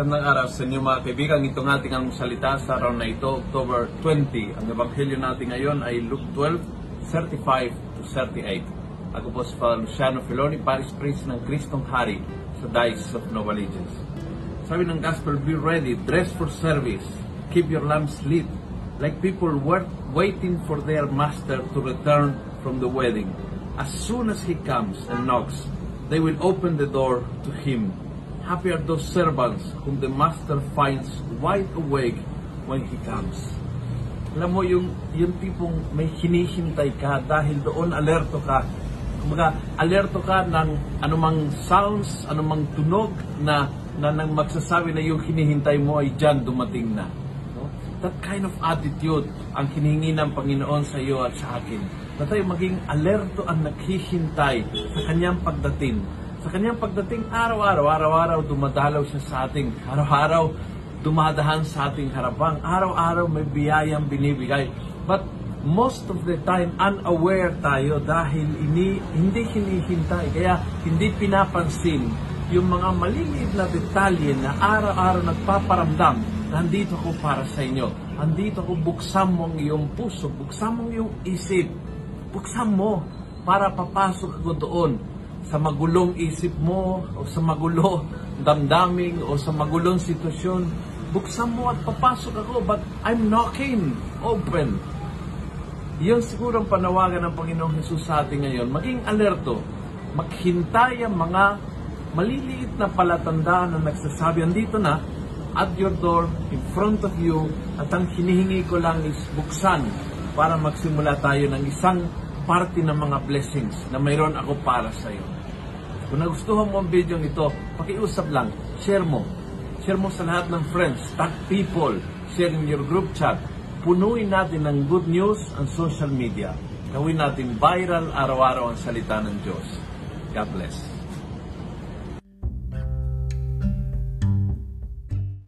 Magandang araw sa inyo mga kaibigan. Ito nga ating ang salita sa araw na ito, October 20. Ang ebanghelyo natin ngayon ay Luke 12, 35 to 38. Ako po si Father Luciano Filoni, Paris Priest ng Kristong Hari sa Diocese of Nova Legends. Sabi ng Gospel, be ready, dress for service, keep your lamps lit, like people were waiting for their master to return from the wedding. As soon as he comes and knocks, they will open the door to him. Happy are those servants whom the master finds wide awake when he comes. Alam mo, yung, yung tipong may hinihintay ka dahil doon alerto ka. Kumbaga, alerto ka ng anumang sounds, anumang tunog na, na nang magsasabi na yung hinihintay mo ay dyan dumating na. No? That kind of attitude ang hinihingi ng Panginoon sa iyo at sa akin. Na tayo maging alerto ang naghihintay sa kanyang pagdating. Sa kanyang pagdating, araw-araw, araw-araw dumadalaw siya sa ating, araw-araw dumadahan sa ating harapang, araw-araw may biyayang binibigay. But most of the time, unaware tayo dahil ini, hindi hinihintay, kaya hindi pinapansin yung mga maliliit na detalye na araw-araw nagpaparamdam na andito ako para sa inyo. Andito ako, buksan mo ang iyong puso, buksan mo ang iyong isip, buksan mo para papasok ako doon sa magulong isip mo o sa magulo damdaming o sa magulong sitwasyon. Buksan mo at papasok ako but I'm knocking. Open. Iyon siguro ang panawagan ng Panginoong Jesus sa atin ngayon. Maging alerto. Maghintay ang mga maliliit na palatandaan na nagsasabi, andito na, at your door, in front of you, at ang hinihingi ko lang is buksan para magsimula tayo ng isang parte ng mga blessings na mayroon ako para sa iyo. Kung nagustuhan mo ang video ito, pakiusap lang, share mo. Share mo sa lahat ng friends, tag people, share in your group chat. Punuin natin ng good news ang social media. Gawin natin viral araw-araw ang salita ng Diyos. God bless.